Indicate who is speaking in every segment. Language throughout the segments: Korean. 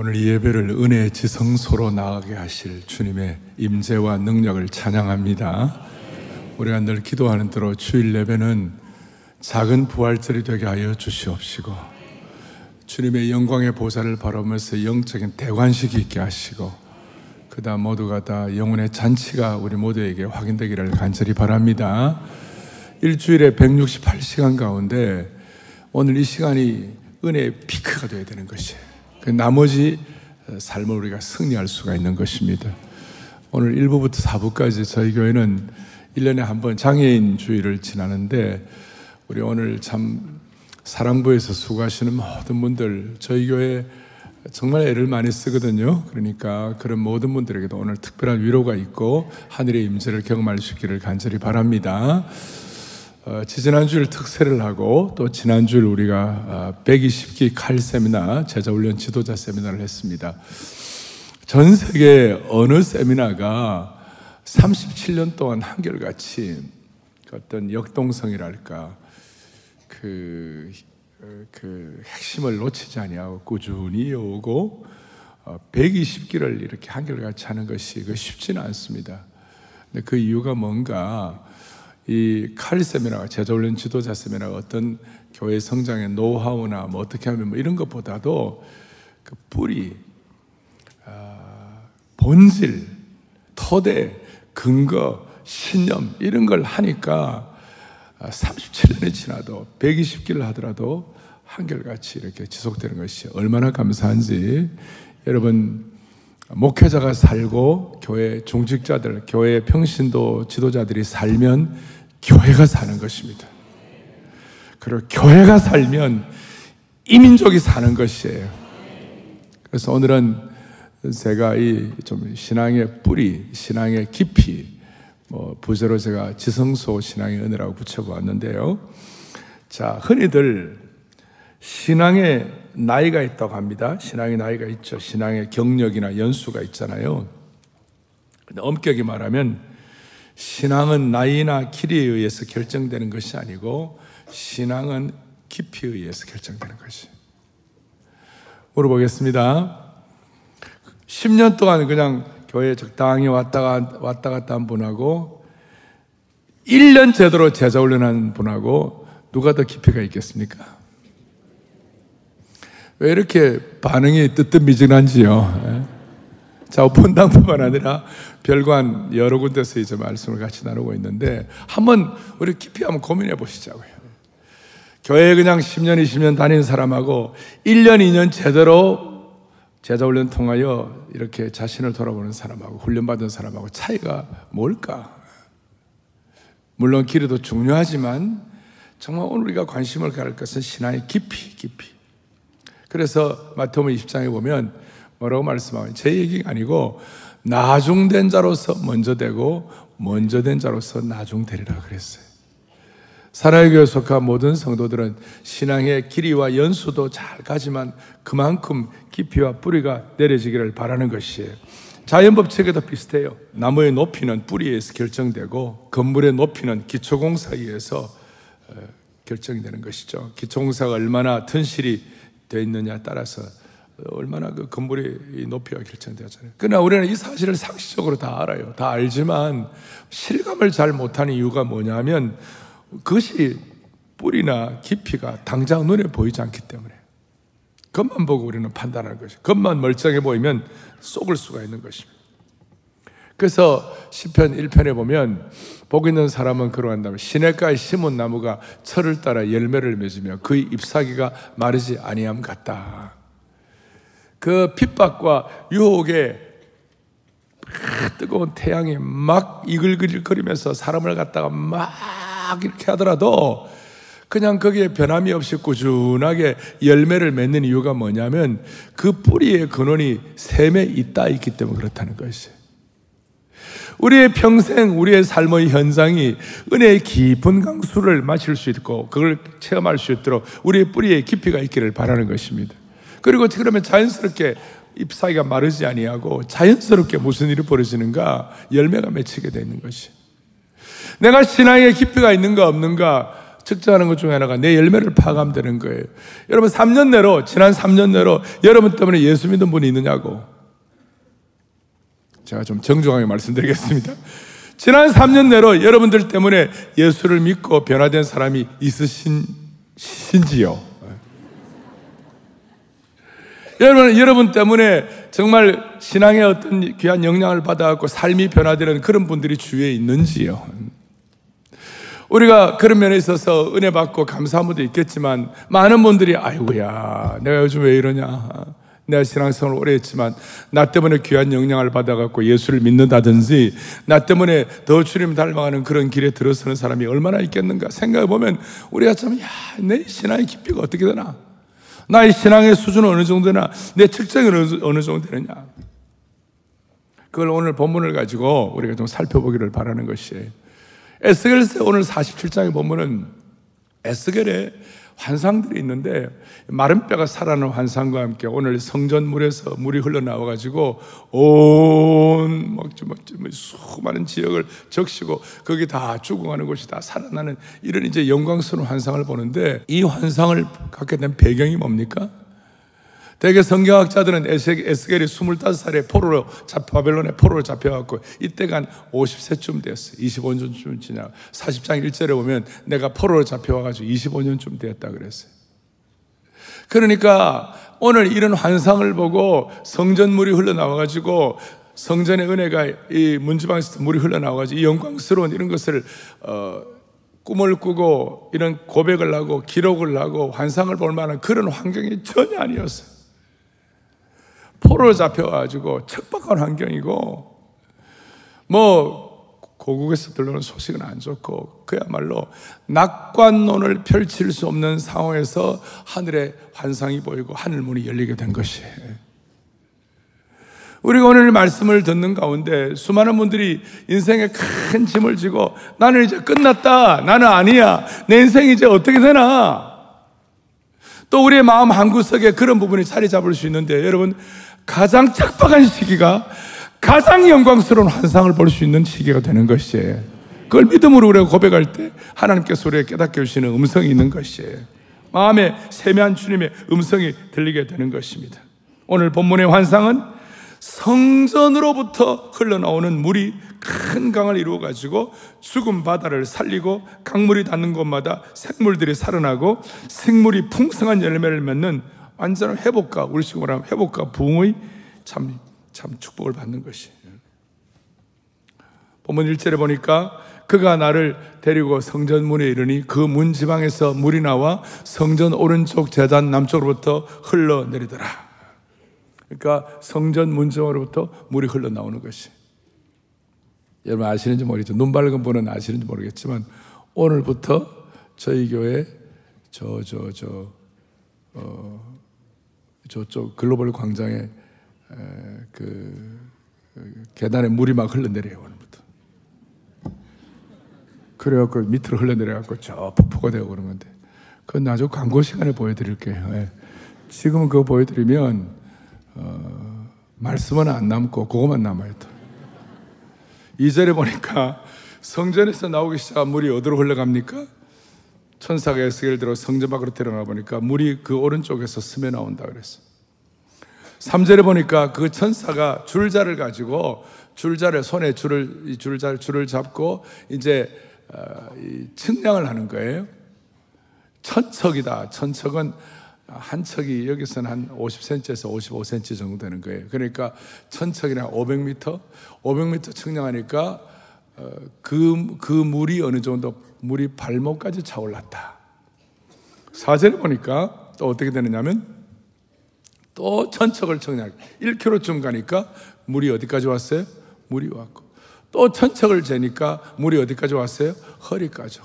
Speaker 1: 오늘 이 예배를 은혜의 지성소로 나가게 하실 주님의 임재와 능력을 찬양합니다. 우리가 늘 기도하는 대로 주일 예배는 작은 부활절이 되게 하여 주시옵시고 주님의 영광의 보좌를 바라보면서 영적인 대관식이 있게 하시고 그다음 모두가 다 영혼의 잔치가 우리 모두에게 확인되기를 간절히 바랍니다. 일주일에 168시간 가운데 오늘 이 시간이 은혜의 피크가 되어야 되는 것이에요. 그 나머지 삶을 우리가 승리할 수가 있는 것입니다. 오늘 1부부터 4부까지 저희 교회는 1년에 한 번 장애인 주의를 지나는데 우리 오늘 참 사랑부에서 수고하시는 모든 분들 저희 교회 정말 애를 많이 쓰거든요. 그러니까 그런 모든 분들에게도 오늘 특별한 위로가 있고 하늘의 임재를 경험할 수 있기를 간절히 바랍니다. 어, 지지난주일 특세를 하고 또 지난주일 우리가 120기 어, 칼 세미나 제자훈련 지도자 세미나를 했습니다. 전 세계 어느 세미나가 37년 동안 한결같이 어떤 역동성이랄까 그, 어, 그 핵심을 놓치지 아니하고 꾸준히 오고 120기를 이렇게 한결같이 하는 것이 그 쉽지는 않습니다. 근데 그 이유가 뭔가 이 칼리 세미나가 제자 훈련 지도자 세미나가 어떤 교회 성장의 노하우나 뭐 어떻게 하면 뭐 이런 것보다도 그 뿌리, 아, 본질, 토대, 근거, 신념 이런 걸 하니까 37년이 아, 지나도 120기를 하더라도 한결같이 이렇게 지속되는 것이 얼마나 감사한지. 여러분 목회자가 살고 교회 중직자들, 교회 평신도 지도자들이 살면 교회가 사는 것입니다. 그리고 교회가 살면 이민족이 사는 것이에요. 그래서 오늘은 제가 이 좀 신앙의 뿌리, 신앙의 깊이, 뭐 부제로 제가 지성소 신앙의 은혜라고 붙여보았는데요. 자, 흔히들 신앙의 나이가 있다고 합니다. 신앙의 나이가 있죠. 신앙의 경력이나 연수가 있잖아요. 근데 엄격히 말하면 신앙은 나이나 길이에 의해서 결정되는 것이 아니고 신앙은 깊이에 의해서 결정되는 것이. 물어보겠습니다. 10년 동안 그냥 교회 적당히 왔다가 왔다 갔다 한 분하고 1년 제대로 제자 훈련한 분하고 누가 더 깊이가 있겠습니까? 왜 이렇게 반응이 뜨뜻미진한지요? 예? 자본당뿐만 아니라 별관 여러 군데서 이제 말씀을 같이 나누고 있는데 한번 우리 깊이 한번 고민해 보시자고요. 교회 그냥 10년, 20년 다닌 사람하고 1년, 2년 제대로 제자훈련 통하여 이렇게 자신을 돌아보는 사람하고 훈련받은 사람하고 차이가 뭘까? 물론 길이도 중요하지만 정말 오늘 우리가 관심을 가질 것은 신앙의 깊이, 깊이. 그래서 마태복음 20장에 보면 뭐라고 말씀하면 제 얘기가 아니고 나중된 자로서 먼저 되고 먼저 된 자로서 나중되리라 그랬어요. 사랑의 교회 속한 모든 성도들은 신앙의 길이와 연수도 잘 가지만 그만큼 깊이와 뿌리가 내려지기를 바라는 것이에요. 자연 법칙에도 비슷해요. 나무의 높이는 뿌리에서 결정되고 건물의 높이는 기초공사에 의해서 어, 결정되는 것이죠. 기초공사가 얼마나 튼실히 되어 있느냐에 따라서 얼마나 그 건물의 높이가 결정되었잖아요. 그러나 우리는 이 사실을 상식적으로 다 알아요. 다 알지만 실감을 잘 못하는 이유가 뭐냐면 그것이 뿌리나 깊이가 당장 눈에 보이지 않기 때문에 겉만 보고 우리는 판단하는 것이 겉만 멀쩡해 보이면 속을 수가 있는 것입니다. 그래서 시편 1편에 보면 복 있는 사람은 그러한다면 시냇가에 심은 나무가 철을 따라 열매를 맺으며 그의 잎사귀가 마르지 아니함 같다. 그 핍박과 유혹에 뜨거운 태양이 막 이글거리면서 사람을 갖다가 막 이렇게 하더라도 그냥 거기에 변함이 없이 꾸준하게 열매를 맺는 이유가 뭐냐면 그 뿌리의 근원이 샘에 있다 있기 때문에 그렇다는 것이에요. 우리의 평생, 우리의 삶의 현상이 은혜의 깊은 강수를 마실 수 있고 그걸 체험할 수 있도록 우리의 뿌리에 깊이가 있기를 바라는 것입니다. 그리고 그러면 자연스럽게 잎사귀가 마르지 아니하고 자연스럽게 무슨 일이 벌어지는가 열매가 맺히게 되는 것이. 내가 신앙에 깊이가 있는가 없는가 측정하는 것 중에 하나가 내 열매를 파악하면 되는 거예요. 여러분 3년 내로 지난 3년 내로 여러분 때문에 예수 믿는 분이 있느냐고. 제가 좀 정중하게 말씀드리겠습니다. 지난 3년 내로 여러분들 때문에 예수를 믿고 변화된 사람이 있으신지요? 여러분, 여러분 때문에 정말 신앙의 어떤 귀한 영향을 받아갖고 삶이 변화되는 그런 분들이 주위에 있는지요? 우리가 그런 면에 있어서 은혜 받고 감사한 분도 있겠지만 많은 분들이 아이고야 내가 요즘 왜 이러냐 내가 신앙생활을 오래 했지만 나 때문에 귀한 영향을 받아갖고 예수를 믿는다든지 나 때문에 더 주님 닮아가는 그런 길에 들어서는 사람이 얼마나 있겠는가 생각해 보면 우리가 참, 야, 내 신앙의 깊이가 어떻게 되나? 나의 신앙의 수준은 어느 정도 되나? 내 측정이 어느, 정도 되느냐? 그걸 오늘 본문을 가지고 우리가 좀 살펴보기를 바라는 것이에요. 에스겔서 오늘 47장의 본문은 에스겔의 환상들이 있는데 마른 뼈가 살아나는 환상과 함께 오늘 성전 물에서 물이 흘러나와 가지고 온 막지 막지 수많은 지역을 적시고 거기 다 죽어가는 곳이 다 살아나는 이런 이제 영광스러운 환상을 보는데 이 환상을 갖게 된 배경이 뭡니까? 대개 성경학자들은 에스겔이 25살에 포로로 바벨론에 포로로 잡혀갖고 이때가 한 50세쯤 됐어. 25년쯤 지나 40장 1절에 보면 내가 포로로 잡혀와가지고 25년쯤 되었다 그랬어요. 그러니까 오늘 이런 환상을 보고 성전물이 흘러나와가지고 성전의 은혜가 이 문지방에서 물이 흘러나와가지고 이 영광스러운 이런 것을 어, 꿈을 꾸고 이런 고백을 하고 기록을 하고 환상을 볼 만한 그런 환경이 전혀 아니었어요. 포로 잡혀가지고 척박한 환경이고 뭐 고국에서 들려오는 소식은 안 좋고 그야말로 낙관론을 펼칠 수 없는 상황에서 하늘에 환상이 보이고 하늘 문이 열리게 된 것이에요. 우리가 오늘 말씀을 듣는 가운데 수많은 분들이 인생에 큰 짐을 지고 나는 이제 끝났다. 나는 아니야. 내 인생이 이제 어떻게 되나? 또 우리의 마음 한구석에 그런 부분이 자리 잡을 수 있는데 여러분 가장 척박한 시기가 가장 영광스러운 환상을 볼 수 있는 시기가 되는 것이에요. 그걸 믿음으로 우리가 고백할 때 하나님께서 우리에게 깨닫게 해주시는 음성이 있는 것이에요. 마음에 세미한 주님의 음성이 들리게 되는 것입니다. 오늘 본문의 환상은 성전으로부터 흘러나오는 물이 큰 강을 이루어 가지고 죽은 바다를 살리고 강물이 닿는 곳마다 생물들이 살아나고 생물이 풍성한 열매를 맺는 완전한 회복과 우리 식으로 하면 회복과 부흥의 참, 참 축복을 받는 것이. 본문 1절에 보니까 그가 나를 데리고 성전 문에 이르니 그 문 지방에서 물이 나와 성전 오른쪽 재단 남쪽으로부터 흘러내리더라. 그러니까 성전 문 지방으로부터 물이 흘러나오는 것이. 여러분 아시는지 모르겠죠. 눈 밝은 분은 아시는지 모르겠지만 오늘부터 저희 교회 저 저 저 어, 저쪽 글로벌 광장에 그 계단에 물이 막 흘러내려요 오늘부터. 그래갖고 밑으로 흘러내려갖고 저 폭포가 되고 그런 건데 그건 나중 광고 시간에 보여드릴게요. 예. 지금은 그거 보여드리면 어, 말씀은 안 남고 그거만 남아요. 또. 2절에 보니까 성전에서 나오기 시작한 물이 어디로 흘러갑니까? 천사가 에스겔 들어 성전 밖으로 데려나 보니까 물이 그 오른쪽에서 스며 나온다 그랬어. 3절에 보니까 그 천사가 줄자를 가지고 줄자를 손에 줄을 줄자 줄을 잡고 이제 어, 측량을 하는 거예요. 천척이다. 천척은 한 척이 여기서는 한 50cm에서 55cm 정도 되는 거예요. 그러니까 천척이나 500m, 500m 측량하니까 그, 그 물이 어느 정도 물이 발목까지 차올랐다. 사절에 보니까 또 어떻게 되느냐면 또 천척을 청량 1km쯤 가니까 물이 어디까지 왔어요? 물이 왔고 또 천척을 재니까 물이 어디까지 왔어요? 허리까지.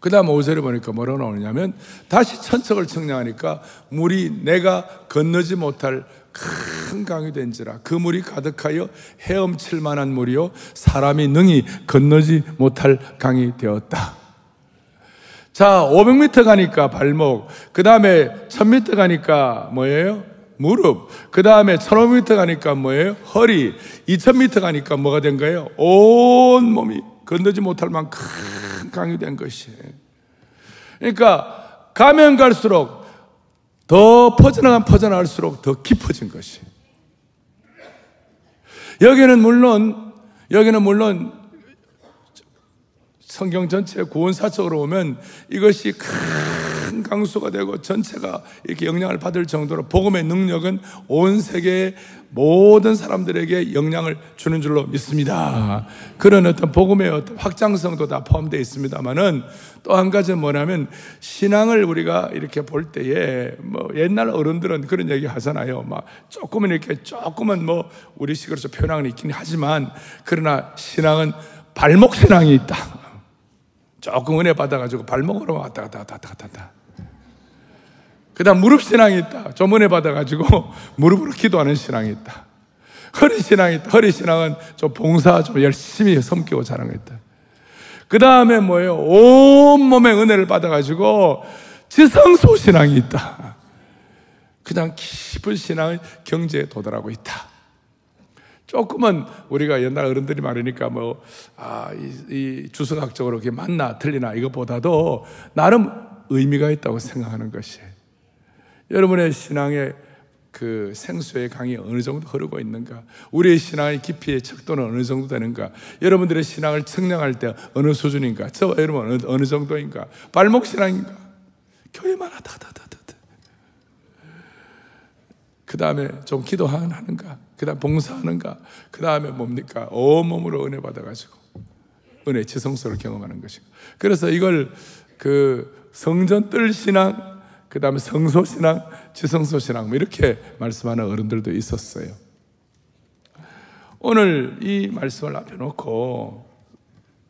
Speaker 1: 그 다음 5절에 보니까 뭐라고 나오냐면 다시 천척을 청량하니까 물이 내가 건너지 못할 큰 강이 된지라 그 물이 가득하여 헤엄칠 만한 물이요 사람이 능히 건너지 못할 강이 되었다. 자, 500m 가니까 발목, 그 다음에 1000m 가니까 뭐예요? 무릎, 그 다음에 1500m 가니까 뭐예요? 허리, 2000m 가니까 뭐가 된 거예요? 온 몸이 건너지 못할 만큼 강이 된 것이에요. 그러니까 가면 갈수록 더 퍼져나간 퍼져나갈수록 더 깊어진 것이. 여기는 물론 여기는 물론 성경 전체 구원사적으로 보면 이것이 큰 강수가 되고 전체가 이렇게 영향을 받을 정도로 복음의 능력은 온 세계의 모든 사람들에게 영향을 주는 줄로 믿습니다. 그런 어떤 복음의 어떤 확장성도 다 포함되어 있습니다만은 또 한 가지는 뭐냐면 신앙을 우리가 이렇게 볼 때에 뭐 옛날 어른들은 그런 얘기 하잖아요. 막 조금은 이렇게 조금은 뭐 우리식으로 표현하는 있긴 하지만 그러나 신앙은 발목 신앙이 있다. 조금 은혜 받아가지고 발목으로 왔다 갔다 왔다 갔다 갔다. 그 다음 무릎 신앙이 있다. 좀 은혜 받아가지고 무릎으로 기도하는 신앙이 있다. 허리 신앙이 있다. 허리 신앙은 좀 봉사 좀 열심히 섬기고 자는 거 있다. 그 다음에 뭐예요? 온몸에 은혜를 받아가지고 지성소 신앙이 있다. 그냥 깊은 신앙은 경제에 도달하고 있다. 조금은 우리가 옛날 어른들이 말하니까 뭐, 아, 이, 이 주석학적으로 그게 맞나, 틀리나, 이것보다도 나름 의미가 있다고 생각하는 것이에요. 여러분의 신앙의 그 생수의 강이 어느 정도 흐르고 있는가? 우리의 신앙의 깊이의 척도는 어느 정도 되는가? 여러분들의 신앙을 측량할 때 어느 수준인가? 저 여러분 어느, 어느 정도인가? 발목 신앙인가? 교회만 하다, 하다, 하다. 그 다음에 좀 기도하는가? 그 다음 봉사하는가? 그 다음에 뭡니까? 온몸으로 은혜 받아가지고 은혜 지성소를 경험하는 것이고. 그래서 이걸 그 성전 뜰 신앙, 그 다음에 성소신앙, 지성소신앙, 뭐 이렇게 말씀하는 어른들도 있었어요. 오늘 이 말씀을 앞에 놓고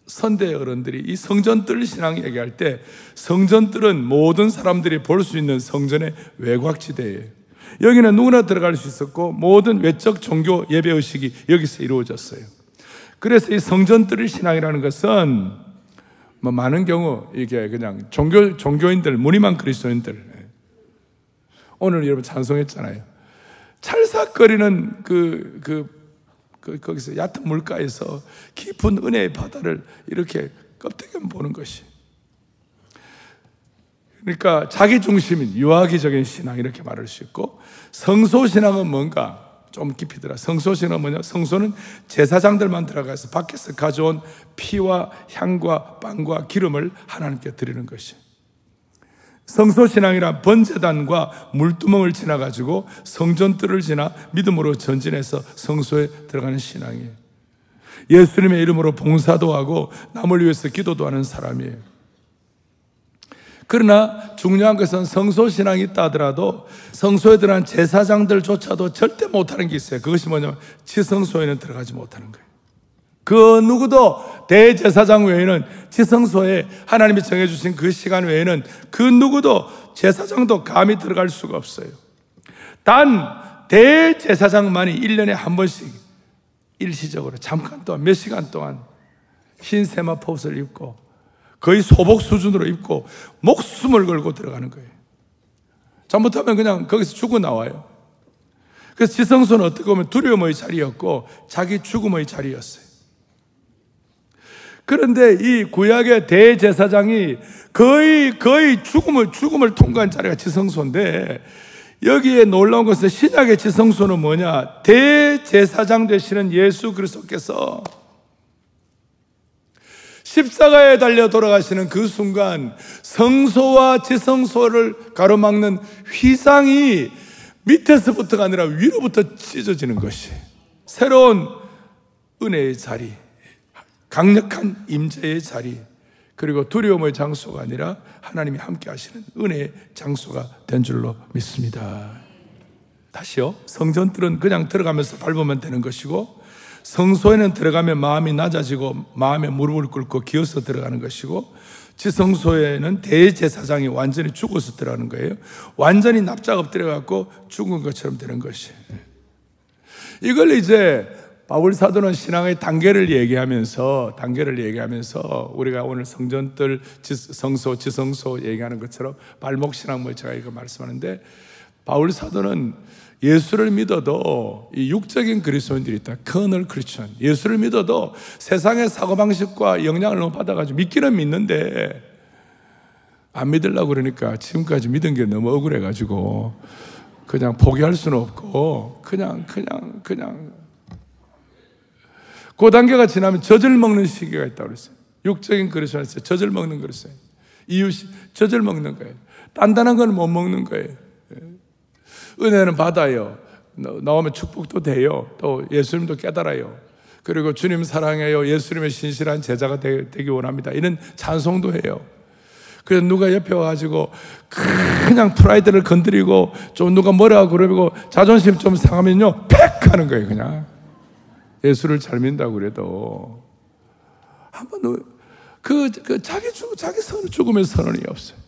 Speaker 1: 선대 어른들이 이 성전뜰 신앙 얘기할 때 성전뜰은 모든 사람들이 볼 수 있는 성전의 외곽지대예요. 여기는 누구나 들어갈 수 있었고 모든 외적 종교 예배 의식이 여기서 이루어졌어요. 그래서 이 성전뜰 신앙이라는 것은 뭐 많은 경우 이게 그냥 종교 종교인들 무늬만 그리스도인들 오늘 여러분 찬송했잖아요. 찰싹거리는 그, 그, 그, 거기서 얕은 물가에서 깊은 은혜의 바다를 이렇게 껍데기만 보는 것이. 그러니까 자기 중심인 유아기적인 신앙 이렇게 말할 수 있고 성소 신앙은 뭔가 좀 깊이 들어. 성소 신앙은 뭐냐? 성소는 제사장들만 들어가서 밖에서 가져온 피와 향과 빵과 기름을 하나님께 드리는 것이. 성소신앙이란 번제단과 물두멍을 지나가지고 성전뜰을 지나 믿음으로 전진해서 성소에 들어가는 신앙이에요. 예수님의 이름으로 봉사도 하고 남을 위해서 기도도 하는 사람이에요. 그러나 중요한 것은 성소신앙이 있다 하더라도 성소에 들어간 제사장들조차도 절대 못하는 게 있어요. 그것이 뭐냐면 지성소에는 들어가지 못하는 거예요. 그 누구도 대제사장 외에는 지성소에 하나님이 정해주신 그 시간 외에는 그 누구도 제사장도 감히 들어갈 수가 없어요. 단 대제사장만이 1년에 한 번씩 일시적으로 잠깐 동안 몇 시간 동안 흰 세마포 옷을 입고 거의 소복 수준으로 입고 목숨을 걸고 들어가는 거예요. 잘못하면 그냥 거기서 죽어 나와요. 그래서 지성소는 어떻게 보면 두려움의 자리였고 자기 죽음의 자리였어요. 그런데 이 구약의 대제사장이 거의, 거의 죽음을, 죽음을 통과한 자리가 지성소인데, 여기에 놀라운 것은 신약의 지성소는 뭐냐? 대제사장 되시는 예수 그리스도께서 십자가에 달려 돌아가시는 그 순간 성소와 지성소를 가로막는 휘상이 밑에서부터가 아니라 위로부터 찢어지는 것이 새로운 은혜의 자리, 강력한 임재의 자리 그리고 두려움의 장소가 아니라 하나님이 함께 하시는 은혜의 장소가 된 줄로 믿습니다. 다시요. 성전들은 그냥 들어가면서 밟으면 되는 것이고 성소에는 들어가면 마음이 낮아지고 마음에 무릎을 꿇고 기어서 들어가는 것이고 지성소에는 대제사장이 완전히 죽어서 들어가는 거예요. 완전히 납작 엎드려 갖고 죽은 것처럼 되는 것이. 이걸 이제 바울 사도는 신앙의 단계를 얘기하면서 단계를 얘기하면서 우리가 오늘 성전들 성소 지성소 얘기하는 것처럼 발목 신앙 뭐 제가 이거 말씀하는데 바울 사도는 예수를 믿어도 이 육적인 그리스도인들이 있다. 커널 크리스천. 예수를 믿어도 세상의 사고방식과 영향을 너무 받아가지고 믿기는 믿는데 안 믿으려고 그러니까 지금까지 믿은 게 너무 억울해가지고 그냥 포기할 수는 없고 그냥 그냥 그냥 그 단계가 지나면 젖을 먹는 시기가 있다고 그랬어요. 육적인 그릇이 있어요. 젖을 먹는 그릇이 이웃이 젖을 먹는 거예요. 단단한 건 못 먹는 거예요. 예. 은혜는 받아요. 나오면 축복도 돼요. 또 예수님도 깨달아요. 그리고 주님 사랑해요. 예수님의 신실한 제자가 되, 기 원합니다. 이런 찬송도 해요. 그래서 누가 옆에 와가지고 그냥 프라이드를 건드리고 좀 누가 뭐라 그러고 자존심 좀 상하면요 팩 하는 거예요 그냥 예수를 잘 믿는다고 그래도 한번 그, 그 자기 죽 자기 선 죽음의 선언이 없어요.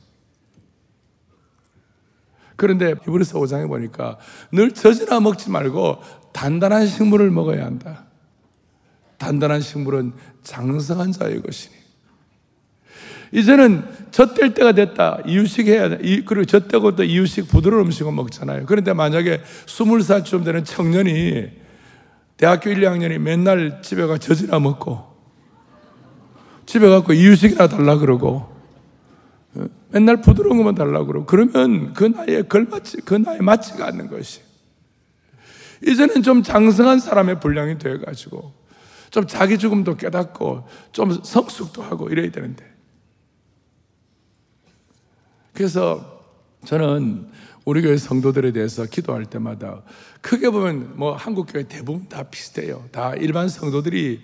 Speaker 1: 그런데 히브리서 5장에 보니까 늘 젖이나 먹지 말고 단단한 식물을 먹어야 한다. 단단한 식물은 장성한 자의 것이니. 이제는 젖될 때가 됐다. 이유식 해야 돼. 그리고 젖되고 또 이유식 부드러운 음식을 먹잖아요. 그런데 만약에 스물 살쯤 되는 청년이 대학교 1, 2학년이 맨날 집에 가 젖이나 먹고 집에 가고 이유식이나 달라 그러고 어, 맨날 부드러운 것만 달라 그러고 그러면 그 나이에 걸맞지 그 나이에 맞지가 않는 것이. 이제는 좀 장성한 사람의 분량이 되어 가지고 좀 자기 죽음도 깨닫고 좀 성숙도 하고 이래야 되는데. 그래서 저는 우리 교회 성도들에 대해서 기도할 때마다 크게 보면 뭐 한국 교회 대부분 다 비슷해요. 다 일반 성도들이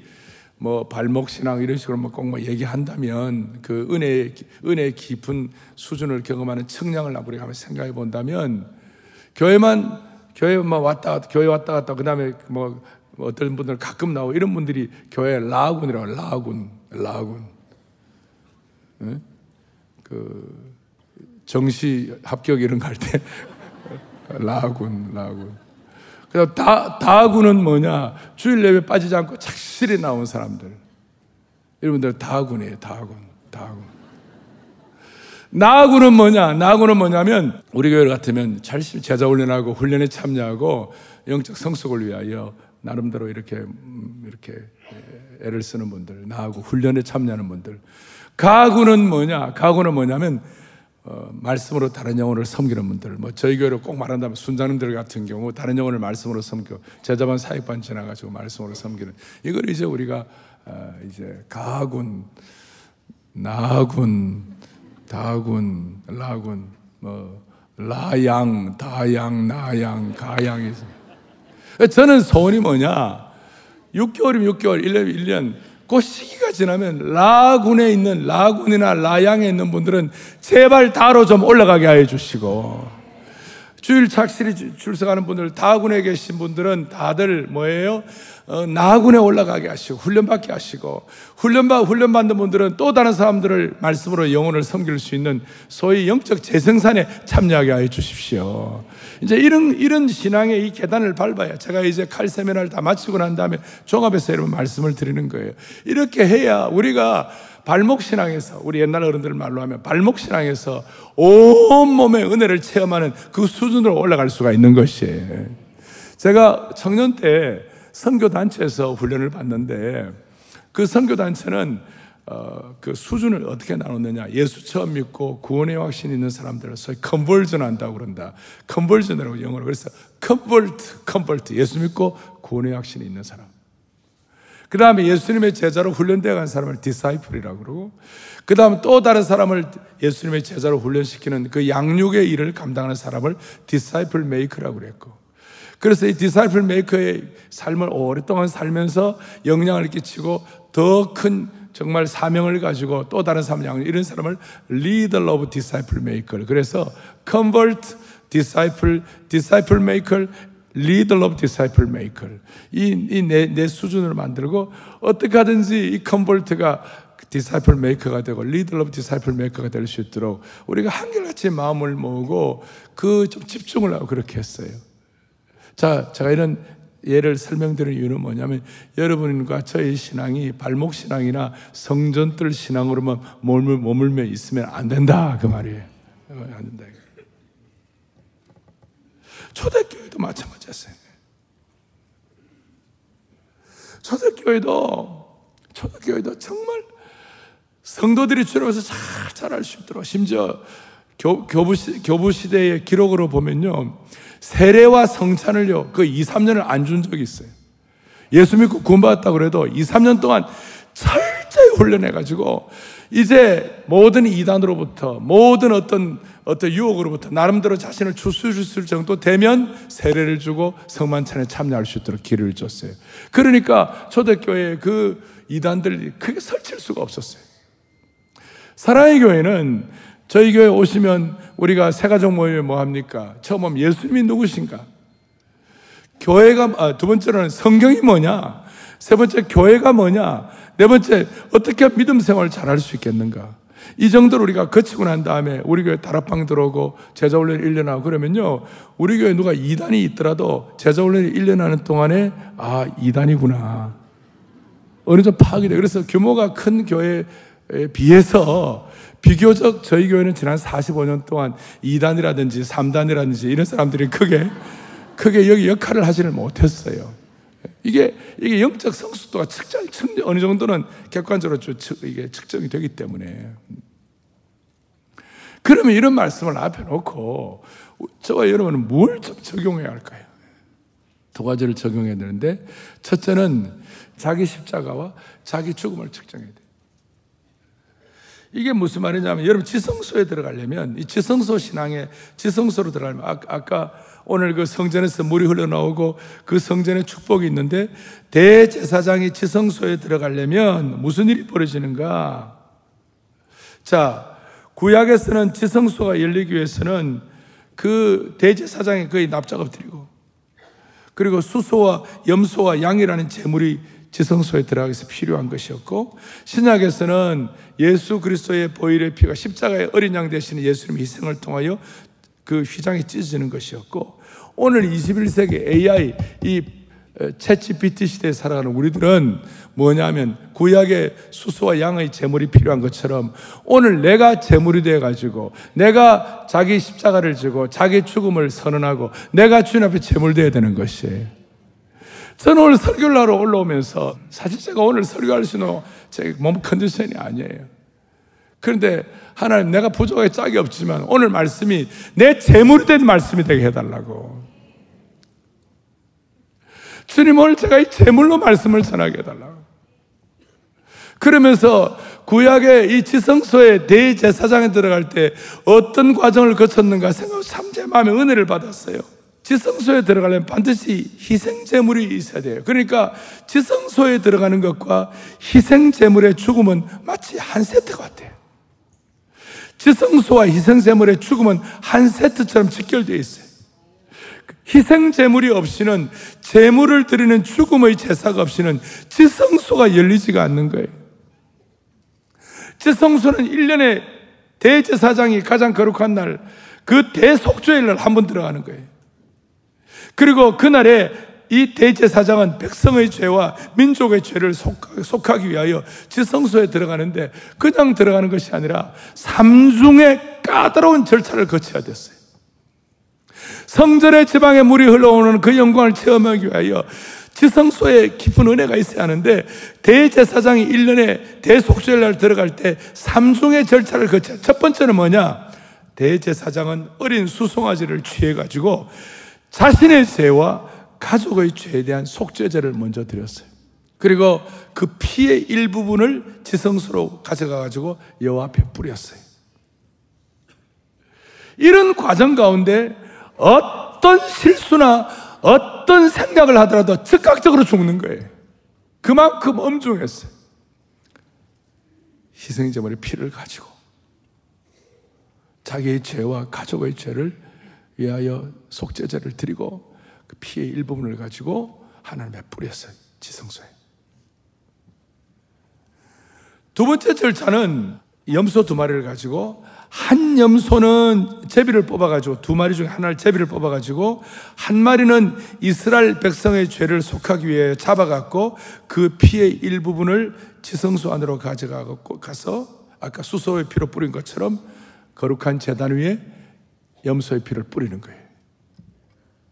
Speaker 1: 뭐 발목 신앙 이런 식으로 뭐꼭뭐 뭐 얘기한다면 그 은혜 은혜 깊은 수준을 경험하는 청량을 우리가 한번 생각해 본다면 교회만 교회만 왔다 갔다 교회 왔다 갔다 그다음에 뭐 어떤 분들 가끔 나오고 이런 분들이 교회 라군이라고 라군 라군 네? 그 정시 합격 이런 거 할 때 라군 라군 그래서 다, 다군은 뭐냐? 주일 예배 빠지지 않고 착실히 나온 사람들. 여러분들 다군이에요, 다군. 다군. 나군은 뭐냐? 나군은 뭐냐면, 우리 교회 같으면 열심히 제자 훈련하고 훈련에 참여하고 영적 성숙을 위하여 나름대로 이렇게, 음, 이렇게 애를 쓰는 분들, 나하고 훈련에 참여하는 분들. 가군은 뭐냐? 가군은 뭐냐면, 어, 말씀으로 다른 영혼을 섬기는 분들, 뭐 저희 교회로 꼭 말한다면 순장님들 같은 경우 다른 영혼을 말씀으로 섬겨 제자반 사역반 지나가지고 말씀으로 섬기는 이걸 이제 우리가 어, 이제 가군, 나군, 다군, 라군, 뭐 라양, 다양, 나양, 가양에서 저는 소원이 뭐냐? 6개월이면 6개월, 1년, 1년 그 시기가 지나면 라군에 있는 라군이나 라양에 있는 분들은 제발 다로 좀 올라가게 하여 주시고 주일 착실히 출석하는 분들 다군에 계신 분들은 다들 뭐예요? 어, 나군에 올라가게 하시고 훈련받게 하시고 훈련받 훈련받는 분들은 또 다른 사람들을 말씀으로 영혼을 섬길 수 있는 소위 영적 재생산에 참여하게 하여 주십시오. 이제 이런 이런 신앙의 이 계단을 밟아야 제가 이제 칼 세미나를 다 마치고 난 다음에 종합해서 여러분 말씀을 드리는 거예요. 이렇게 해야 우리가 발목 신앙에서 우리 옛날 어른들 말로 하면 발목 신앙에서 온 몸의 은혜를 체험하는 그 수준으로 올라갈 수가 있는 것이에요. 제가 청년 때 선교 단체에서 훈련을 받는데 그 선교 단체는 어, 그 수준을 어떻게 나눴느냐. 예수 처음 믿고 구원의 확신 있는 사람들을 소위 conversion 한다고 그런다. conversion이라고 영어로. 그래서 convert, convert. 예수 믿고 구원의 확신이 있는 사람. 그 다음에 예수님의 제자로 훈련되어 간 사람을 disciple이라고 그러고, 그 다음 또 다른 사람을 예수님의 제자로 훈련시키는 그 양육의 일을 감당하는 사람을 disciple maker라고 그랬고, 그래서 이 disciple maker의 삶을 오랫동안 살면서 영향을 끼치고 더 큰 정말 사명을 가지고 또 다른 양 이런 사람을 leader of disciple maker. 그래서 convert disciple disciple maker leader of disciple maker. 이내 내 수준을 만들고 어떻게 하든지 이 convert가 disciple maker가 되고 leader of disciple maker가 될 수 있도록 우리가 한결같이 마음을 모으고 그 좀 집중을 하고 그렇게 했어요. 자, 제가 이런 예를 설명드리는 이유는 뭐냐면 여러분과 저의 신앙이 발목 신앙이나 성전뜰 신앙으로만 머물, 머물며 있으면 안 된다 그 말이에요. 안 된다. 초대교회도 마찬가지였어요. 초대교회도 초대교회도 정말 성도들이 주로서 잘 잘할 수 있도록 심지어 교, 교부, 시, 교부 시대의 기록으로 보면요. 세례와 성찬을요, 그 2, 3년을 안 준 적이 있어요. 예수 믿고 구원받았다 그래도 2, 3년 동안 철저히 훈련해가지고 이제 모든 이단으로부터 모든 어떤 어떤 유혹으로부터 나름대로 자신을 추수줄 정도 되면 세례를 주고 성만찬에 참여할 수 있도록 기회를 줬어요. 그러니까 초대교회에 그 이단들이 크게 설칠 수가 없었어요. 사랑의 교회는 저희 교회 오시면 우리가 세가족 모임에 뭐 합니까? 처음 하면 예수님이 누구신가? 교회가, 아, 두 번째로는 성경이 뭐냐? 세 번째, 교회가 뭐냐? 네 번째, 어떻게 믿음 생활을 잘할 수 있겠는가? 이 정도로 우리가 거치고 난 다음에 우리 교회 다락방 들어오고 제자훈련 1년 하고 그러면요. 우리 교회 누가 2단이 있더라도 제자훈련 1년 하는 동안에 아, 2단이구나. 어느 정도 파악이 돼. 그래서 규모가 큰 교회에 비해서 비교적 저희 교회는 지난 45년 동안 2단이라든지 3단이라든지 이런 사람들이 크게, 크게 여기 역할을 하지를 못했어요. 이게, 이게 영적 성숙도가 측정, 어느 정도는 객관적으로 이게 측정이 되기 때문에. 그러면 이런 말씀을 앞에 놓고 저와 여러분은 뭘 좀 적용해야 할까요? 두 가지를 적용해야 되는데 첫째는 자기 십자가와 자기 죽음을 측정해야 돼요. 이게 무슨 말이냐면 여러분 지성소에 들어가려면 이 지성소 신앙에 지성소로 들어가면 아, 아까 오늘 그 성전에서 물이 흘러나오고 그 성전에 축복이 있는데 대제사장이 지성소에 들어가려면 무슨 일이 벌어지는가? 자, 구약에서는 지성소가 열리기 위해서는 그 대제사장이 거의 납작업 드리고 그리고 수소와 염소와 양이라는 제물이 지성소에 들어가기 위해서 필요한 것이었고 신약에서는 예수 그리스도의 보일의 피가 십자가의 어린 양 되시는 예수님의 희생을 통하여 그 휘장이 찢어지는 것이었고 오늘 21세기 AI 이 채치 비트 시대에 살아가는 우리들은 뭐냐면 구약의 수소와 양의 제물이 필요한 것처럼 오늘 내가 제물이 되어 가지고 내가 자기 십자가를 지고 자기 죽음을 선언하고 내가 주님 앞에 제물되어야 되는 것이에요. 저는 오늘 설교를 하러 올라오면서 사실 제가 오늘 설교할 수 있는 제 몸 컨디션이 아니에요. 그런데 하나님 내가 부족하게 짝이 없지만 오늘 말씀이 내 재물이 된 말씀이 되게 해달라고. 주님 오늘 제가 이 재물로 말씀을 전하게 해달라고. 그러면서 구약의 이 지성소의 대제사장에 들어갈 때 어떤 과정을 거쳤는가 생각 참 제 마음에 은혜를 받았어요. 지성소에 들어가려면 반드시 희생제물이 있어야 돼요. 그러니까 지성소에 들어가는 것과 희생제물의 죽음은 마치 한 세트 같아요. 지성소와 희생제물의 죽음은 한 세트처럼 직결되어 있어요. 희생제물이 없이는 제물을 드리는 죽음의 제사가 없이는 지성소가 열리지가 않는 거예요. 지성소는 1년에 대제사장이 가장 거룩한 날, 그 대속죄일 날 한 번 들어가는 거예요. 그리고 그날에 이 대제사장은 백성의 죄와 민족의 죄를 속하기 위하여 지성소에 들어가는데 그냥 들어가는 것이 아니라 삼중의 까다로운 절차를 거쳐야 됐어요. 성전의 지방에 물이 흘러오는 그 영광을 체험하기 위하여 지성소에 깊은 은혜가 있어야 하는데 대제사장이 1년에 대속죄날 들어갈 때 삼중의 절차를 거쳐요. 첫 번째는 뭐냐? 대제사장은 어린 수송아지를 취해가지고 자신의 죄와 가족의 죄에 대한 속죄제를 먼저 드렸어요. 그리고 그 피의 일부분을 지성소로 가져가 가지고 여호와 앞에 뿌렸어요. 이런 과정 가운데 어떤 실수나 어떤 생각을 하더라도 즉각적으로 죽는 거예요. 그만큼 엄중했어요. 희생제물의 피를 가지고 자기의 죄와 가족의 죄를 위하여 속죄제를 드리고 그 피의 일부분을 가지고 하나님에 뿌렸어요. 지성소에. 두 번째 절차는 염소 두 마리를 가지고 한 염소는 제비를 뽑아가지고 두 마리 중에 하나를 제비를 뽑아가지고 한 마리는 이스라엘 백성의 죄를 속하기 위해 잡아갖고 그 피의 일부분을 지성소 안으로 가져가고 가서 아까 수소의 피로 뿌린 것처럼 거룩한 재단 위에 염소의 피를 뿌리는 거예요.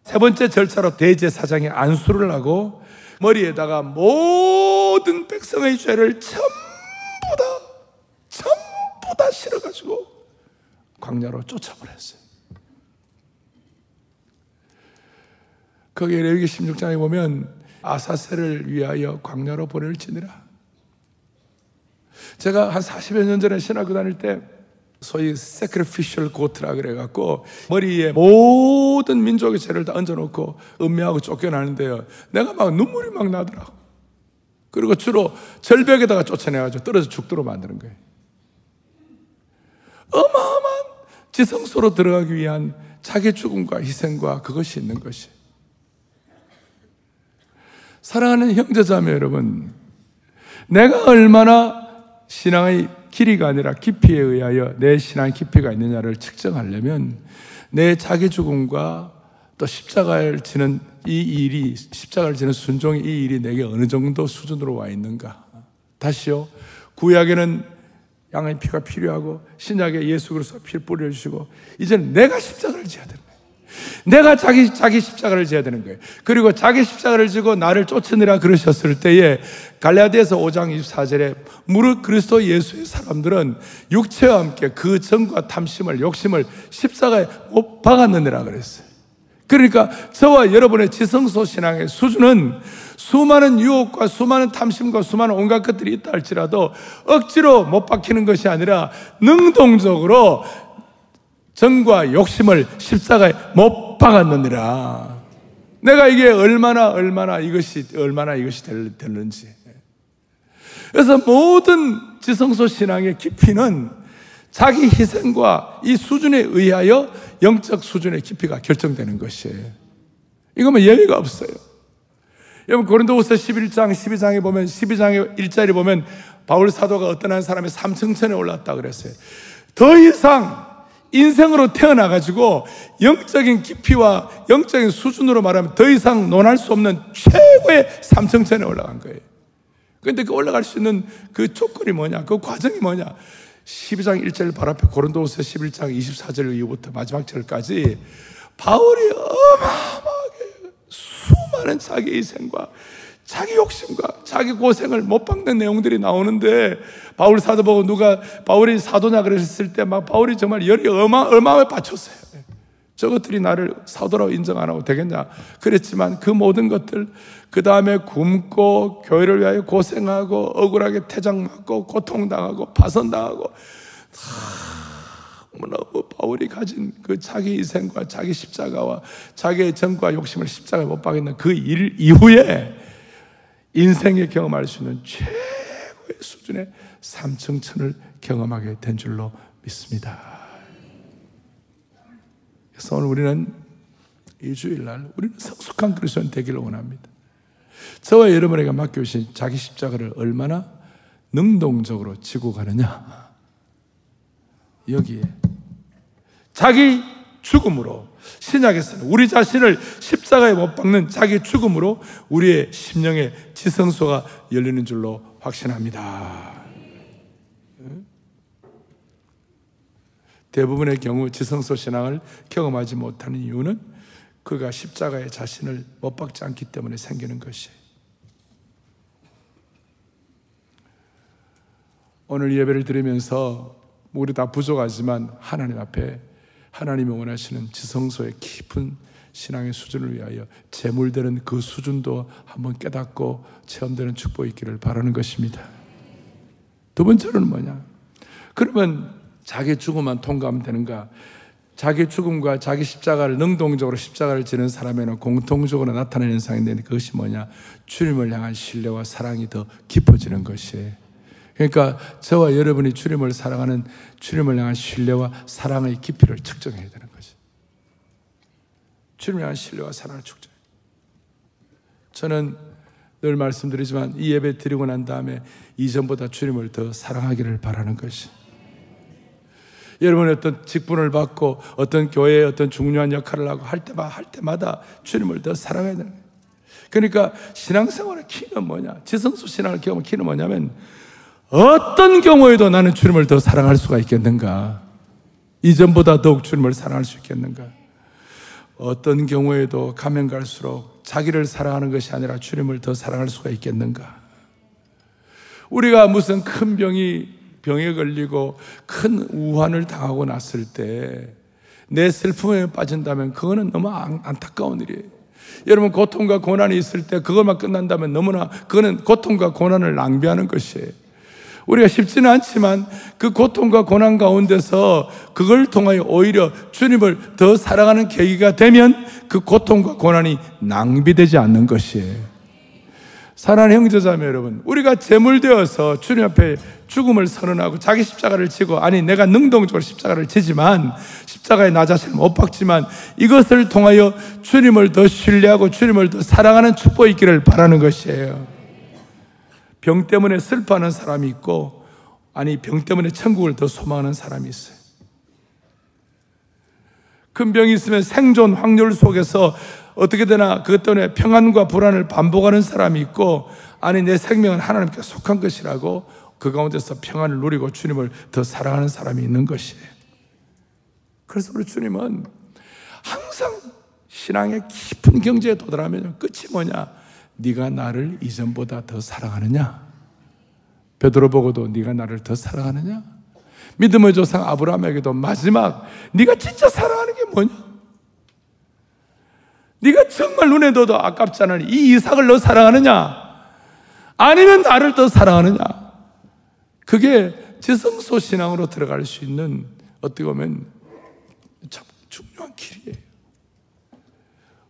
Speaker 1: 세 번째 절차로 대제사장이 안수를 하고 머리에다가 모든 백성의 죄를 전부 다, 전부 다 실어가지고 가지고 광야로 쫓아버렸어요. 거기에 레위기 16장에 보면 아사셀을 위하여 광야로 보낼지니라. 제가 한 40여 년 전에 신학교 다닐 때 소위 sacrificial goat라 그래갖고 머리에 모든 민족의 죄를 다 얹어놓고 음미하고 쫓겨나는데요. 내가 막 눈물이 막 나더라고. 그리고 주로 절벽에다가 쫓아내가지고 떨어져 죽도록 만드는 거예요. 어마어마한 지성소로 들어가기 위한 자기 죽음과 희생과 그것이 있는 것이. 사랑하는 형제자매 여러분, 내가 얼마나 신앙의 길이가 아니라 깊이에 의하여 내 신앙 깊이가 있느냐를 측정하려면 내 자기 죽음과 또 십자가를 지는 이 일이 십자가를 지는 순종의 이 일이 내게 어느 정도 수준으로 와 있는가? 다시요. 구약에는 양의 피가 필요하고 신약에 예수 그리스도 피를 뿌려 주시고 이제는 내가 십자가를 지어야 됩니다. 내가 자기, 자기 십자가를 져야 되는 거예요. 그리고 자기 십자가를 지고 나를 쫓으느라 그러셨을 때에 갈라디아서 5장 24절에 무릇 그리스도 예수의 사람들은 육체와 함께 그 정과 탐심을, 욕심을 십자가에 못 박았느니라 그랬어요. 그러니까 저와 여러분의 지성소 신앙의 수준은 수많은 유혹과 수많은 탐심과 수많은 온갖 것들이 있다 할지라도 억지로 못 박히는 것이 아니라 능동적으로 정과 욕심을 십자가에 못 박았느니라. 내가 이게 얼마나 얼마나 이것이 얼마나 이것이 되는지. 그래서 모든 지성소 신앙의 깊이는 자기 희생과 이 수준에 의하여 영적 수준의 깊이가 결정되는 것이에요. 이거면 예외가 없어요. 여러분 고린도후서 11장 12장에 보면 12장의 1절에 보면 바울 사도가 어떤 한 사람이 삼층천에 올랐다 그랬어요. 더 이상 인생으로 태어나가지고 영적인 깊이와 영적인 수준으로 말하면 더 이상 논할 수 없는 최고의 삼층천에 올라간 거예요. 그런데 그 올라갈 수 있는 그 조건이 뭐냐? 그 과정이 뭐냐? 12장 1절 바로 앞에 고린도후서 11장 24절 이후부터 마지막 절까지 바울이 어마어마하게 수많은 자기 희생과 자기 욕심과 자기 고생을 못 박는 내용들이 나오는데 바울 사도 보고 누가 바울이 사도냐 그랬을 때 막 바울이 정말 열이 어마, 어마하게 받쳤어요. 저것들이 나를 사도라고 인정 안 하고 되겠냐. 그랬지만 그 모든 것들, 그 다음에 굶고 교회를 위하여 고생하고 억울하게 퇴장 맞고 고통 당하고 파선 당하고 너무 바울이 가진 그 자기 희생과 자기 십자가와 자기의 정과 욕심을 십자가에 못 박는 그 일 이후에 인생에 경험할 수 있는 최고의 수준의 삼층천을 경험하게 된 줄로 믿습니다. 그래서 오늘 우리는 이 주일날 우리는 성숙한 그리스도인 되기를 원합니다. 저와 여러분에게 맡겨주신 자기 십자가를 얼마나 능동적으로 지고 가느냐. 여기에 자기 죽음으로 신약에서는 우리 자신을 십자가에 못 박는 자기 죽음으로 우리의 심령의 지성소가 열리는 줄로 확신합니다. 대부분의 경우 지성소 신앙을 경험하지 못하는 이유는 그가 십자가에 자신을 못 박지 않기 때문에 생기는 것이에요. 오늘 예배를 드리면서 우리 다 부족하지만 하나님 앞에 하나님이 원하시는 지성소의 깊은 신앙의 수준을 위하여 재물되는 그 수준도 한번 깨닫고 체험되는 축복이 있기를 바라는 것입니다. 두 번째로는 뭐냐? 그러면 자기 죽음만 통과하면 되는가? 자기 죽음과 자기 십자가를 능동적으로 십자가를 지는 사람에는 공통적으로 나타나는 현상인데 그것이 뭐냐? 주님을 향한 신뢰와 사랑이 더 깊어지는 것이에요. 그러니까 저와 여러분이 주님을 사랑하는 주님을 향한 신뢰와 사랑의 깊이를 측정해야 되는 거죠. 주님을 향한 신뢰와 사랑을 측정. 저는 늘 말씀드리지만 이 예배 드리고 난 다음에 이전보다 주님을 더 사랑하기를 바라는 것이. 여러분이 어떤 직분을 받고 어떤 교회에 어떤 중요한 역할을 하고 할 때마다 할 때마다 주님을 더 사랑해야 되는 거예요. 그러니까 신앙생활의 키는 뭐냐? 지성소 신앙을 경험한 키는 뭐냐면 어떤 경우에도 나는 주님을 더 사랑할 수가 있겠는가? 이전보다 더욱 주님을 사랑할 수 있겠는가? 어떤 경우에도 가면 갈수록 자기를 사랑하는 것이 아니라 주님을 더 사랑할 수가 있겠는가? 우리가 무슨 큰 병이 병에 걸리고 큰 우환을 당하고 났을 때 내 슬픔에 빠진다면 그거는 너무 안타까운 일이에요. 여러분 고통과 고난이 있을 때 그것만 끝난다면 너무나 그거는 고통과 고난을 낭비하는 것이에요. 우리가 쉽지는 않지만 그 고통과 고난 가운데서 그걸 통하여 오히려 주님을 더 사랑하는 계기가 되면 그 고통과 고난이 낭비되지 않는 것이에요. 사랑하는 형제자매 여러분, 우리가 제물되어서 주님 앞에 죽음을 선언하고 자기 십자가를 지고 아니 내가 능동적으로 십자가를 지지만 십자가에 나 자신을 못 박지만 이것을 통하여 주님을 더 신뢰하고 주님을 더 사랑하는 축복이 있기를 바라는 것이에요. 병 때문에 슬퍼하는 사람이 있고 아니 병 때문에 천국을 더 소망하는 사람이 있어요. 큰 병이 있으면 생존 확률 속에서 어떻게 되나 그것 때문에 평안과 불안을 반복하는 사람이 있고 아니 내 생명은 하나님께 속한 것이라고 그 가운데서 평안을 누리고 주님을 더 사랑하는 사람이 있는 것이에요. 그래서 우리 주님은 항상 신앙의 깊은 경지에 도달하면 끝이 뭐냐? 네가 나를 이전보다 더 사랑하느냐? 베드로 보고도 네가 나를 더 사랑하느냐? 믿음의 조상 아브라함에게도 마지막 네가 진짜 사랑하는 게 뭐냐? 네가 정말 눈에 넣어도 아깝지 않으니 이 이삭을 너 사랑하느냐? 아니면 나를 더 사랑하느냐? 그게 지성소 신앙으로 들어갈 수 있는 어떻게 보면 참 중요한 길이에요.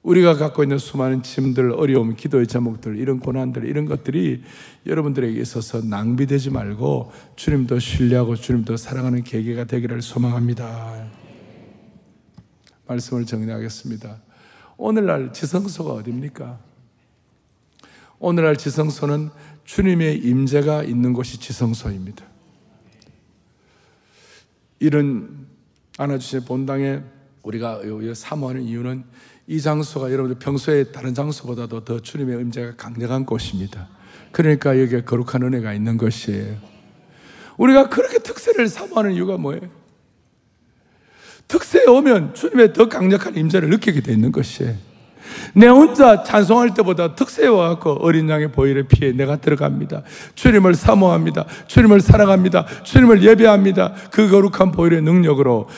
Speaker 1: 우리가 갖고 있는 수많은 짐들, 어려움, 기도의 제목들, 이런 고난들, 이런 것들이 여러분들에게 있어서 낭비되지 말고 주님도 신뢰하고 주님도 사랑하는 계기가 되기를 소망합니다. 말씀을 정리하겠습니다. 오늘날 지성소가 어디입니까? 오늘날 지성소는 주님의 임재가 있는 곳이 지성소입니다. 이런 안아주신 본당에 우리가 사모하는 이유는 이 장소가 여러분들 평소에 다른 장소보다도 더 주님의 임재가 강력한 곳입니다. 그러니까 여기에 거룩한 은혜가 있는 것이에요. 우리가 그렇게 특세를 사모하는 이유가 뭐예요? 특세에 오면 주님의 더 강력한 임재를 느끼게 되는 것이에요. 내 혼자 찬송할 때보다 특세에 와갖고 어린 양의 보혈의 피에 내가 들어갑니다. 주님을 사모합니다. 주님을 사랑합니다. 주님을 예배합니다. 그 거룩한 보혈의 능력으로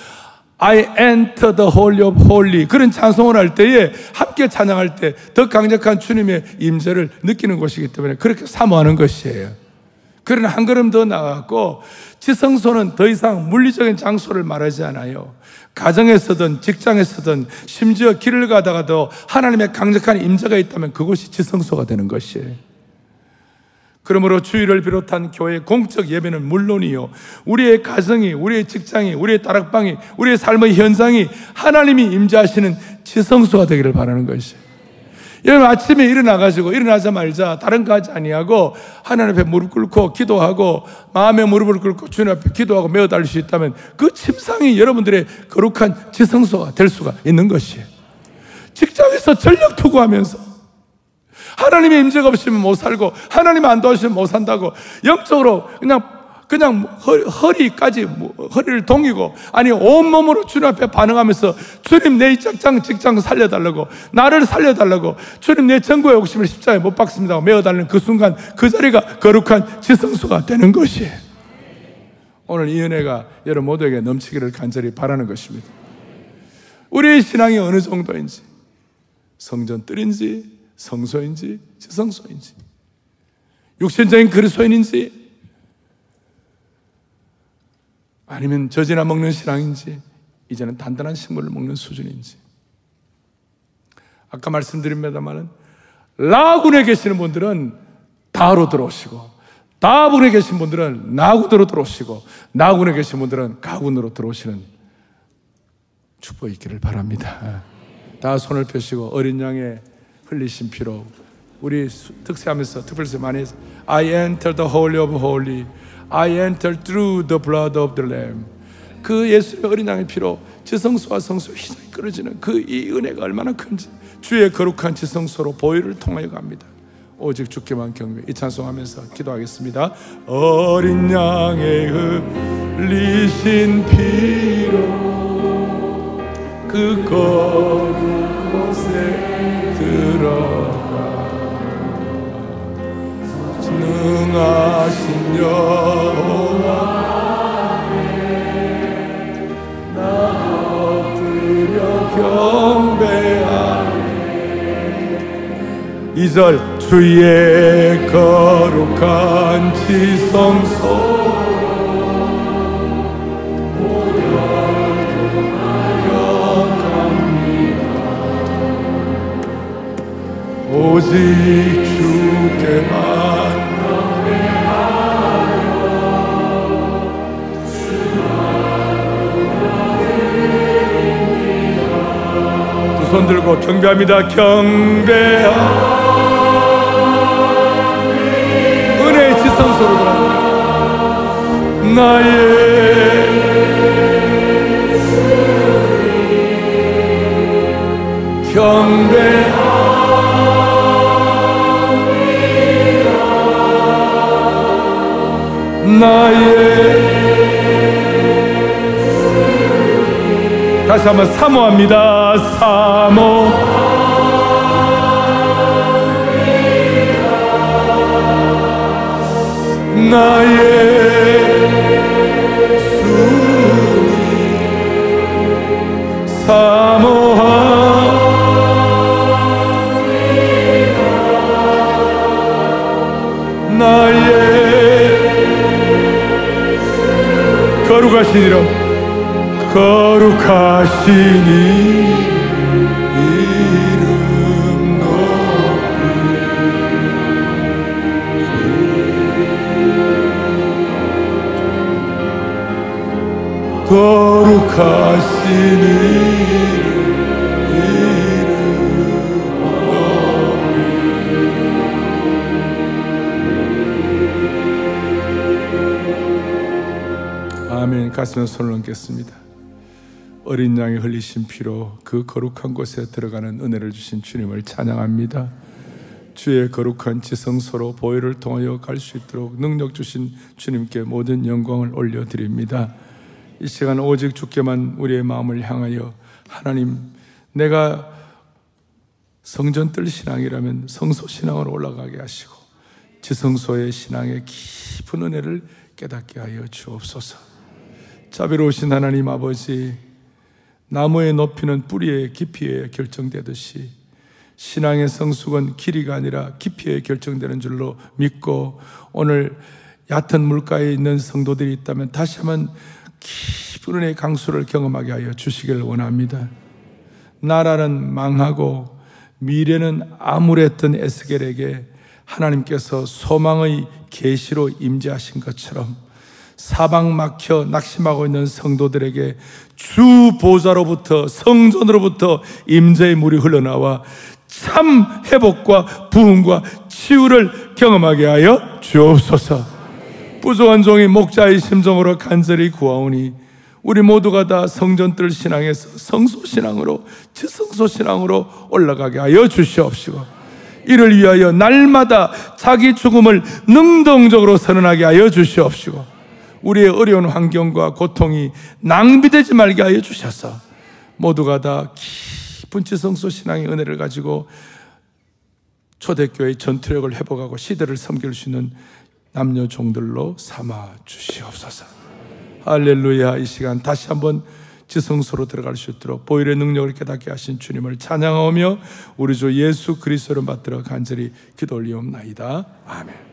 Speaker 1: I enter the holy of holy 그런 찬송을 할 때에 함께 찬양할 때 더 강력한 주님의 임재를 느끼는 것이기 때문에 그렇게 사모하는 것이에요. 그러나 한 걸음 더 나아갔고 지성소는 더 이상 물리적인 장소를 말하지 않아요. 가정에서든 직장에서든 심지어 길을 가다가도 하나님의 강력한 임재가 있다면 그곳이 지성소가 되는 것이에요. 그러므로 주일을 비롯한 교회 공적 예배는 물론이요. 우리의 가정이, 우리의 직장이, 우리의 다락방이, 우리의 삶의 현장이 하나님이 임재하시는 지성소가 되기를 바라는 것이에요. 여러분 아침에 일어나가지고 일어나자말자 다른 거 하지 아니하고 하나님 앞에 무릎 꿇고 기도하고 마음에 무릎을 꿇고 주님 앞에 기도하고 메어 달릴 수 있다면 그 침상이 여러분들의 거룩한 지성소가 될 수가 있는 것이에요. 직장에서 전력 투구하면서 하나님의 임재가 없으면 못 살고 하나님 안 도와주시면 못 산다고. 영적으로 그냥 그냥 허 리, 까지 뭐, 허리를 동이고 아니 온몸으로 주님 앞에 반응하면서 주님 내 직장 직장 살려달라고 나를 살려달라고 주님 내 전구의 욕심을 십자가에 못 박습니다. 메어달라는 그 순간 그 자리가 거룩한 지성소가 되는 것이에요 오늘 이 은혜가 여러분 모두에게 넘치기를 간절히 바라는 것입니다. 우리의 신앙이 어느 정도인지 성전 뜰인지 성소인지 지성소인지 육신적인 그리스도인인지 아니면 젖이나 먹는 신앙인지 이제는 단단한 식물을 먹는 수준인지 아까 말씀드립니다만은 라군에 계시는 분들은 다로 들어오시고 다분에 계신 분들은 나군으로 들어오시고 나군에 계신 분들은 가군으로 들어오시는 축복이 있기를 바랍니다. 다 손을 펴시고 어린 양의 흘리신 피로 우리 특세하면서 특별히 많이 해서 I enter the holy of holy I enter through the blood of the lamb. 그 예수의 어린 양의 피로 지성소와 성소 희장이 끊어지는 그 이 은혜가 얼마나 큰지 주의 거룩한 지성소로 보혈을 통하여 갑니다. 오직 주께만 경배 이 찬송하면서 기도하겠습니다. 어린 양의 흘리신 피로 그 거룩 곳에 들어가. 능하신 여호와. 경배하네 2절 주의 거룩한 지성소. 오직 주께만 두손 들고 경배합니다. 경배하. 은혜의 지성소로 돌아옵니다. 나의 경배하 나의 다시 한번 사모합니다. 사모. 나의 사모합니다 거룩하신 이름 거룩하신 이름 높이. 거룩하신 이 아멘. 가슴에 손을 얹겠습니다. 어린 양이 흘리신 피로 그 거룩한 곳에 들어가는 은혜를 주신 주님을 찬양합니다. 주의 거룩한 지성소로 보혈을 통하여 갈 수 있도록 능력 주신 주님께 모든 영광을 올려드립니다. 이 시간 오직 주께만 우리의 마음을 향하여 하나님 내가 성전 뜰 신앙이라면 성소 신앙으로 올라가게 하시고 지성소의 신앙의 깊은 은혜를 깨닫게 하여 주옵소서. 자비로우신 하나님 아버지, 나무의 높이는 뿌리의 깊이에 결정되듯이 신앙의 성숙은 길이가 아니라 깊이에 결정되는 줄로 믿고 오늘 얕은 물가에 있는 성도들이 있다면 다시 한번 깊은 은혜의 강수를 경험하게 하여 주시길 원합니다. 나라는 망하고 미래는 암울했던 에스겔에게 하나님께서 소망의 계시로 임재하신 것처럼 사방 막혀 낙심하고 있는 성도들에게 주 보좌로부터 성전으로부터 임재의 물이 흘러나와 참 회복과 부흥과 치유를 경험하게 하여 주옵소서. 부족한 종이 목자의 심정으로 간절히 구하오니 우리 모두가 다 성전뜰 신앙에서 성소 신앙으로 지성소 신앙으로 올라가게 하여 주시옵시고 이를 위하여 날마다 자기 죽음을 능동적으로 선언하게 하여 주시옵시고 우리의 어려운 환경과 고통이 낭비되지 말게 하여 주셔서 모두가 다 깊은 지성소 신앙의 은혜를 가지고 초대교회의 전투력을 회복하고 시대를 섬길 수 있는 남녀 종들로 삼아 주시옵소서. 할렐루야. 이 시간 다시 한번 지성소로 들어갈 수 있도록 보일의 능력을 깨닫게 하신 주님을 찬양하며 우리 주 예수 그리스도를 받들어 간절히 기도 올리옵나이다. 아멘.